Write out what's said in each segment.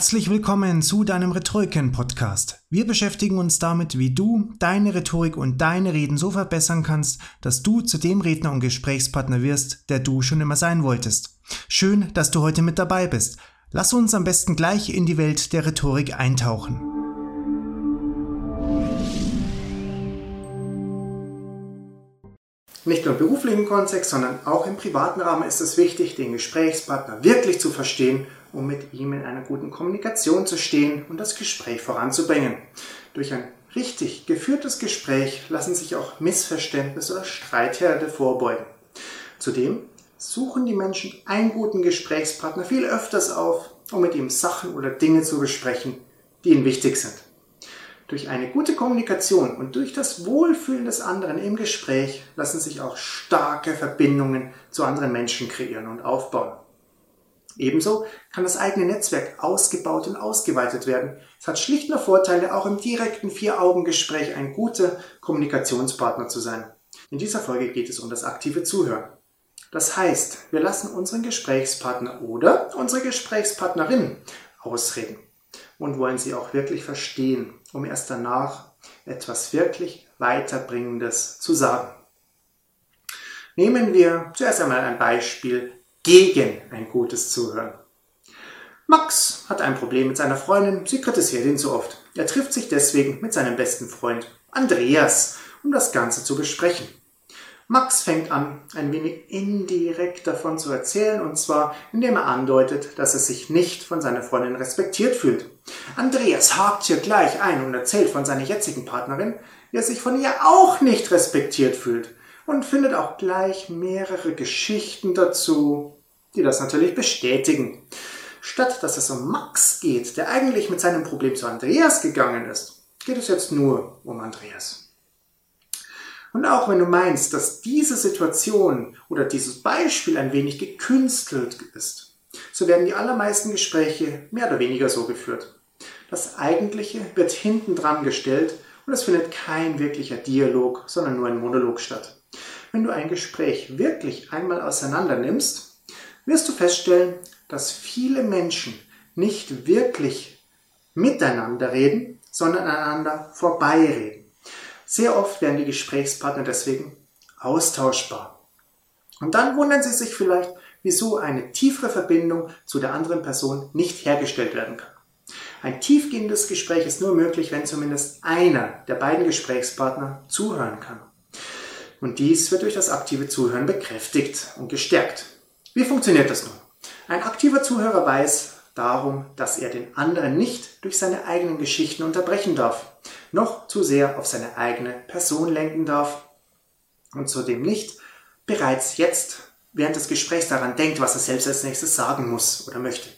Herzlich willkommen zu deinem Rhetoriken-Podcast. Wir beschäftigen uns damit, wie du deine Rhetorik und deine Reden so verbessern kannst, dass du zu dem Redner und Gesprächspartner wirst, der du schon immer sein wolltest. Schön, dass du heute mit dabei bist. Lass uns am besten gleich in die Welt der Rhetorik eintauchen. Nicht nur im beruflichen Kontext, sondern auch im privaten Rahmen ist es wichtig, den Gesprächspartner wirklich zu verstehen, um mit ihm in einer guten Kommunikation zu stehen und das Gespräch voranzubringen. Durch ein richtig geführtes Gespräch lassen sich auch Missverständnisse oder Streitherde vorbeugen. Zudem suchen die Menschen einen guten Gesprächspartner viel öfters auf, um mit ihm Sachen oder Dinge zu besprechen, die ihnen wichtig sind. Durch eine gute Kommunikation und durch das Wohlfühlen des anderen im Gespräch lassen sich auch starke Verbindungen zu anderen Menschen kreieren und aufbauen. Ebenso kann das eigene Netzwerk ausgebaut und ausgeweitet werden. Es hat schlicht nur Vorteile, auch im direkten Vier-Augen-Gespräch ein guter Kommunikationspartner zu sein. In dieser Folge geht es um das aktive Zuhören. Das heißt, wir lassen unseren Gesprächspartner oder unsere Gesprächspartnerin ausreden und wollen sie auch wirklich verstehen, um erst danach etwas wirklich Weiterbringendes zu sagen. Nehmen wir zuerst einmal ein Beispiel gegen ein gutes Zuhören. Max hat ein Problem mit seiner Freundin, sie kritisiert ihn zu oft. Er trifft sich deswegen mit seinem besten Freund Andreas, um das Ganze zu besprechen. Max fängt an, ein wenig indirekt davon zu erzählen, und zwar indem er andeutet, dass er sich nicht von seiner Freundin respektiert fühlt. Andreas hakt hier gleich ein und erzählt von seiner jetzigen Partnerin, wie er sich von ihr auch nicht respektiert fühlt und findet auch gleich mehrere Geschichten dazu, die das natürlich bestätigen. Statt dass es um Max geht, der eigentlich mit seinem Problem zu Andreas gegangen ist, geht es jetzt nur um Andreas. Und auch wenn du meinst, dass diese Situation oder dieses Beispiel ein wenig gekünstelt ist, so werden die allermeisten Gespräche mehr oder weniger so geführt. Das Eigentliche wird hinten dran gestellt und es findet kein wirklicher Dialog, sondern nur ein Monolog statt. Wenn du ein Gespräch wirklich einmal auseinander nimmst, wirst du feststellen, dass viele Menschen nicht wirklich miteinander reden, sondern aneinander vorbeireden. Sehr oft werden die Gesprächspartner deswegen austauschbar. Und dann wundern Sie sich vielleicht, wieso eine tiefere Verbindung zu der anderen Person nicht hergestellt werden kann. Ein tiefgehendes Gespräch ist nur möglich, wenn zumindest einer der beiden Gesprächspartner zuhören kann. Und dies wird durch das aktive Zuhören bekräftigt und gestärkt. Wie funktioniert das nun? Ein aktiver Zuhörer weiß darum, dass er den anderen nicht durch seine eigenen Geschichten unterbrechen darf noch zu sehr auf seine eigene Person lenken darf und zudem nicht bereits jetzt während des Gesprächs daran denkt, was er selbst als nächstes sagen muss oder möchte.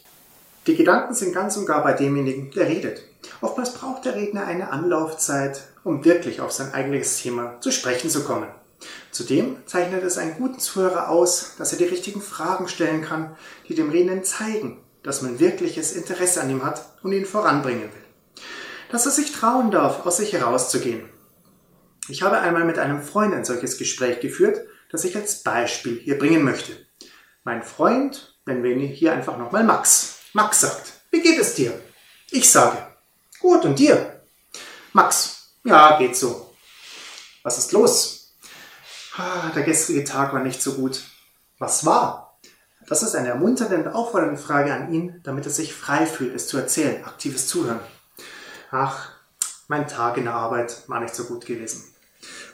Die Gedanken sind ganz und gar bei demjenigen, der redet. Oftmals braucht der Redner eine Anlaufzeit, um wirklich auf sein eigentliches Thema zu sprechen zu kommen. Zudem zeichnet es einen guten Zuhörer aus, dass er die richtigen Fragen stellen kann, die dem Redner zeigen, dass man wirkliches Interesse an ihm hat und ihn voranbringen will dass er sich trauen darf, aus sich herauszugehen. Ich habe einmal mit einem Freund ein solches Gespräch geführt, das ich als Beispiel hier bringen möchte. Mein Freund, nennen wir ihn hier einfach nochmal Max. Max sagt, wie geht es dir? Ich sage, gut und dir? Max, ja, geht so. Was ist los? Ah, der gestrige Tag war nicht so gut. Was war? Das ist eine ermunternde und auffordernde Frage an ihn, damit er sich frei fühlt, es zu erzählen, aktives Zuhören ach, mein Tag in der Arbeit war nicht so gut gewesen.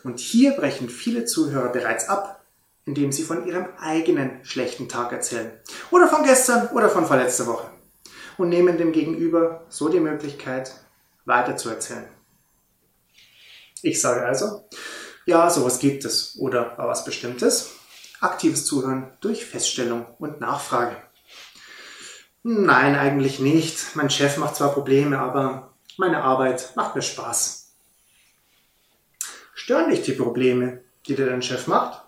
Und hier brechen viele Zuhörer bereits ab, indem sie von ihrem eigenen schlechten Tag erzählen. Oder von gestern oder von vorletzter Woche. Und nehmen dem Gegenüber so die Möglichkeit, weiter zu erzählen. Ich sage also, ja, sowas gibt es. Oder war was Bestimmtes? Aktives Zuhören durch Feststellung und Nachfrage. Nein, eigentlich nicht. Mein Chef macht zwar Probleme, aber meine Arbeit macht mir Spaß. Stören dich die Probleme, die dir dein Chef macht?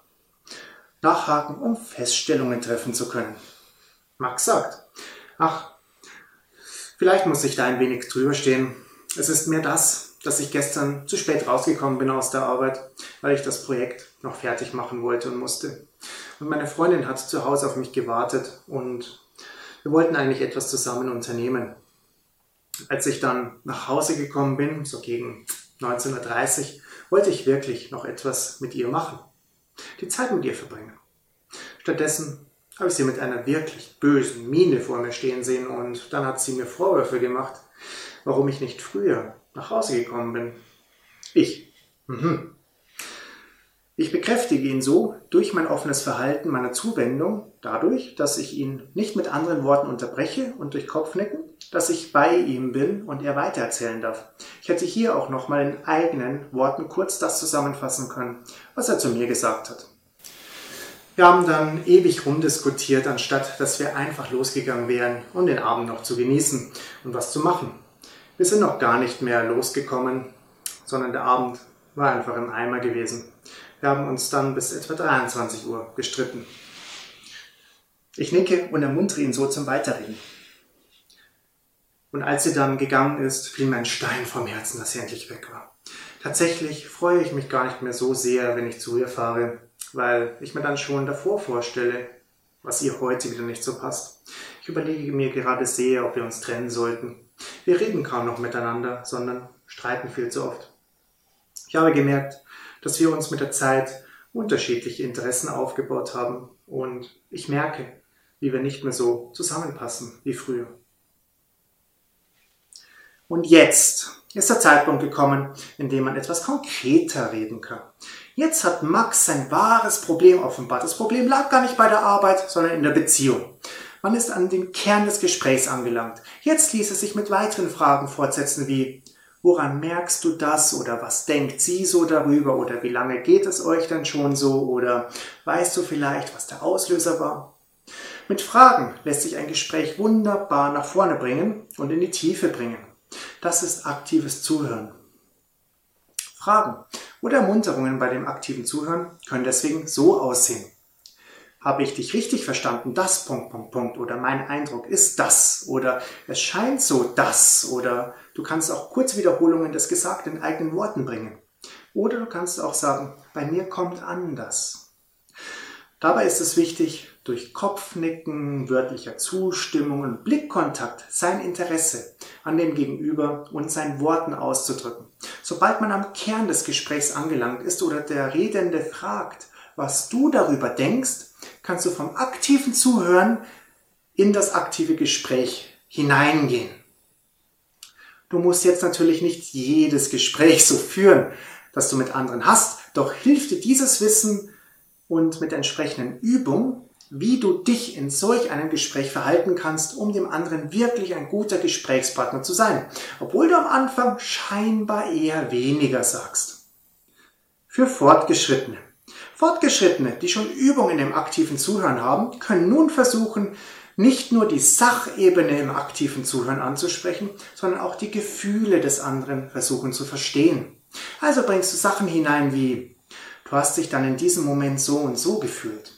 Nachhaken, um Feststellungen treffen zu können. Max sagt, ach, vielleicht muss ich da ein wenig drüber stehen. Es ist mehr das, dass ich gestern zu spät rausgekommen bin aus der Arbeit, weil ich das Projekt noch fertig machen wollte und musste. Und meine Freundin hat zu Hause auf mich gewartet und wir wollten eigentlich etwas zusammen unternehmen. als ich dann nach Hause gekommen bin, so gegen 19.30 Uhr, wollte ich wirklich noch etwas mit ihr machen. Die Zeit mit ihr verbringen. Stattdessen habe ich sie mit einer wirklich bösen Miene vor mir stehen sehen und dann hat sie mir Vorwürfe gemacht, warum ich nicht früher nach Hause gekommen bin. Ich. Mhm. Ich bekräftige ihn so durch mein offenes Verhalten meiner Zuwendung, dadurch, dass ich ihn nicht mit anderen Worten unterbreche und durch Kopfnicken, dass ich bei ihm bin und er weitererzählen darf. Ich hätte hier auch nochmal in eigenen Worten kurz das zusammenfassen können, was er zu mir gesagt hat. Wir haben dann ewig rumdiskutiert, anstatt dass wir einfach losgegangen wären, um den Abend noch zu genießen und was zu machen. Wir sind noch gar nicht mehr losgekommen, sondern der Abend war einfach im Eimer gewesen. Wir haben uns dann bis etwa 23 Uhr gestritten. Ich nicke und ermuntere ihn so zum Weiterreden. Und als sie dann gegangen ist, fiel mir ein Stein vom Herzen, dass sie endlich weg war. Tatsächlich freue ich mich gar nicht mehr so sehr, wenn ich zu ihr fahre, weil ich mir dann schon davor vorstelle, was ihr heute wieder nicht so passt. Ich überlege mir gerade sehr, ob wir uns trennen sollten. Wir reden kaum noch miteinander, sondern streiten viel zu oft. Ich habe gemerkt, dass wir uns mit der Zeit unterschiedliche Interessen aufgebaut haben und ich merke, wie wir nicht mehr so zusammenpassen wie früher. Und jetzt ist der Zeitpunkt gekommen, in dem man etwas konkreter reden kann. Jetzt hat Max sein wahres Problem offenbart. Das Problem lag gar nicht bei der Arbeit, sondern in der Beziehung. Man ist an den Kern des Gesprächs angelangt. Jetzt ließ es sich mit weiteren Fragen fortsetzen wie, woran merkst du das oder was denkt sie so darüber oder wie lange geht es euch denn schon so oder weißt du vielleicht, was der Auslöser war? Mit Fragen lässt sich ein Gespräch wunderbar nach vorne bringen und in die Tiefe bringen. Das ist aktives Zuhören. Fragen oder Ermunterungen bei dem aktiven Zuhören können deswegen so aussehen. Habe ich dich richtig verstanden? Das Punkt, Punkt, Punkt. Oder mein Eindruck ist das. Oder es scheint so das. Oder du kannst auch kurze Wiederholungen des Gesagten in eigenen Worten bringen. Oder du kannst auch sagen, bei mir kommt anders. Dabei ist es wichtig, durch Kopfnicken, wörtlicher Zustimmung und Blickkontakt sein Interesse an dem Gegenüber und seinen Worten auszudrücken. Sobald man am Kern des Gesprächs angelangt ist oder der Redende fragt, was du darüber denkst, kannst du vom aktiven Zuhören in das aktive Gespräch hineingehen. Du musst jetzt natürlich nicht jedes Gespräch so führen, das du mit anderen hast, doch hilft dir dieses Wissen und mit der entsprechenden Übung, wie du dich in solch einem Gespräch verhalten kannst, um dem anderen wirklich ein guter Gesprächspartner zu sein, obwohl du am Anfang scheinbar eher weniger sagst. Für Fortgeschrittene. Fortgeschrittene, die schon Übungen im aktiven Zuhören haben, können nun versuchen, nicht nur die Sachebene im aktiven Zuhören anzusprechen, sondern auch die Gefühle des anderen versuchen zu verstehen. Also bringst du Sachen hinein wie, du hast dich dann in diesem Moment so und so gefühlt.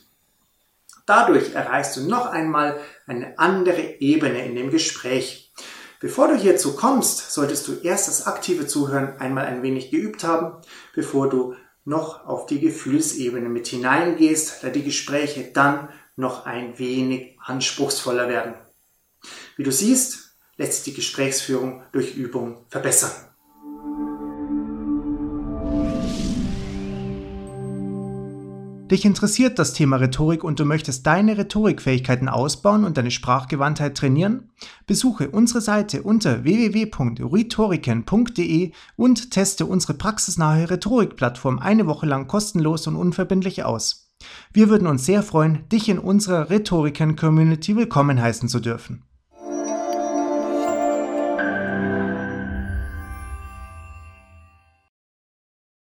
Dadurch erreichst du noch einmal eine andere Ebene in dem Gespräch. Bevor du hierzu kommst, solltest du erst das aktive Zuhören einmal ein wenig geübt haben, bevor du noch auf die Gefühlsebene mit hineingehst, da die Gespräche dann noch ein wenig anspruchsvoller werden. Wie du siehst, lässt sich die Gesprächsführung durch Übung verbessern. Dich interessiert das Thema Rhetorik und du möchtest deine Rhetorikfähigkeiten ausbauen und deine Sprachgewandtheit trainieren? Besuche unsere Seite unter www.rhetoriken.de und teste unsere praxisnahe Rhetorikplattform eine Woche lang kostenlos und unverbindlich aus. Wir würden uns sehr freuen, dich in unserer Rhetoriken-Community willkommen heißen zu dürfen.